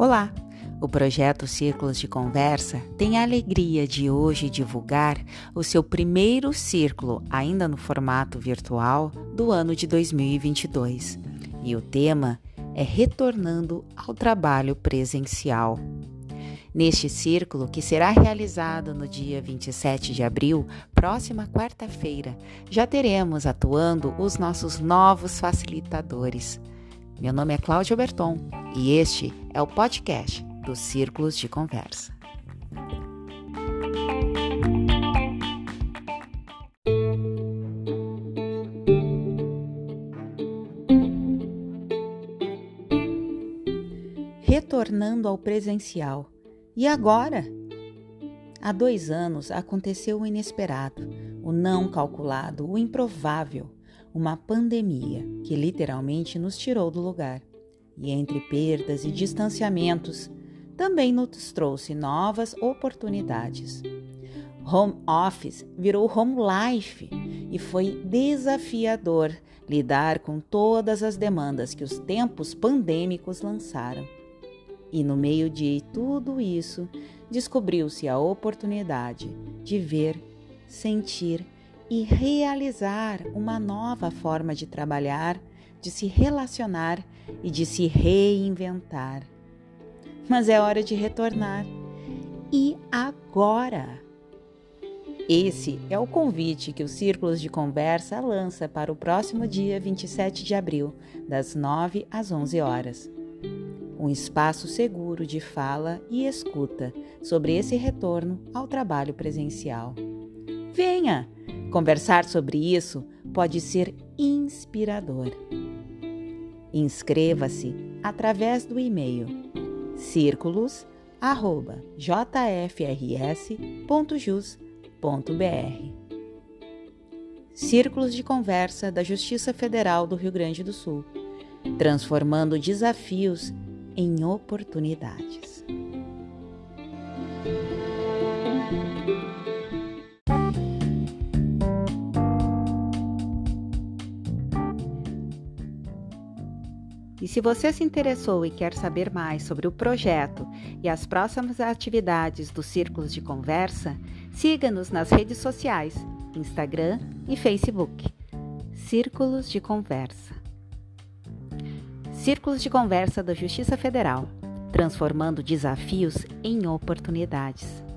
Olá! O projeto Círculos de Conversa tem a alegria de hoje divulgar o seu primeiro círculo, ainda no formato virtual, do ano de 2022. E o tema é Retornando ao Trabalho Presencial. Neste círculo, que será realizado no dia 27 de abril, próxima quarta-feira, já teremos atuando os nossos novos facilitadores. Meu nome é Cláudia Berton e este é o podcast dos Círculos de Conversa. Retornando ao presencial. E agora? Há dois anos aconteceu o inesperado, o não calculado, o improvável uma pandemia que literalmente nos tirou do lugar. E entre perdas e distanciamentos, também nos trouxe novas oportunidades. Home office virou home life e foi desafiador lidar com todas as demandas que os tempos pandêmicos lançaram. E no meio de tudo isso, descobriu-se a oportunidade de ver, sentir e realizar uma nova forma de trabalhar, de se relacionar e de se reinventar. Mas é hora de retornar. E agora? Esse é o convite que o Círculos de Conversa lança para o próximo dia 27 de abril, das 9 às 11 horas. Um espaço seguro de fala e escuta sobre esse retorno ao trabalho presencial. Venha! Conversar sobre isso pode ser inspirador. Inscreva-se através do e-mail círculos@jfrs.jus.br. Círculos de Conversa da Justiça Federal do Rio Grande do Sul, transformando desafios em oportunidades. E se você se interessou e quer saber mais sobre o projeto e as próximas atividades dos Círculos de Conversa, siga-nos nas redes sociais, Instagram e Facebook. Círculos de Conversa. Círculos de Conversa da Justiça Federal, transformando desafios em oportunidades.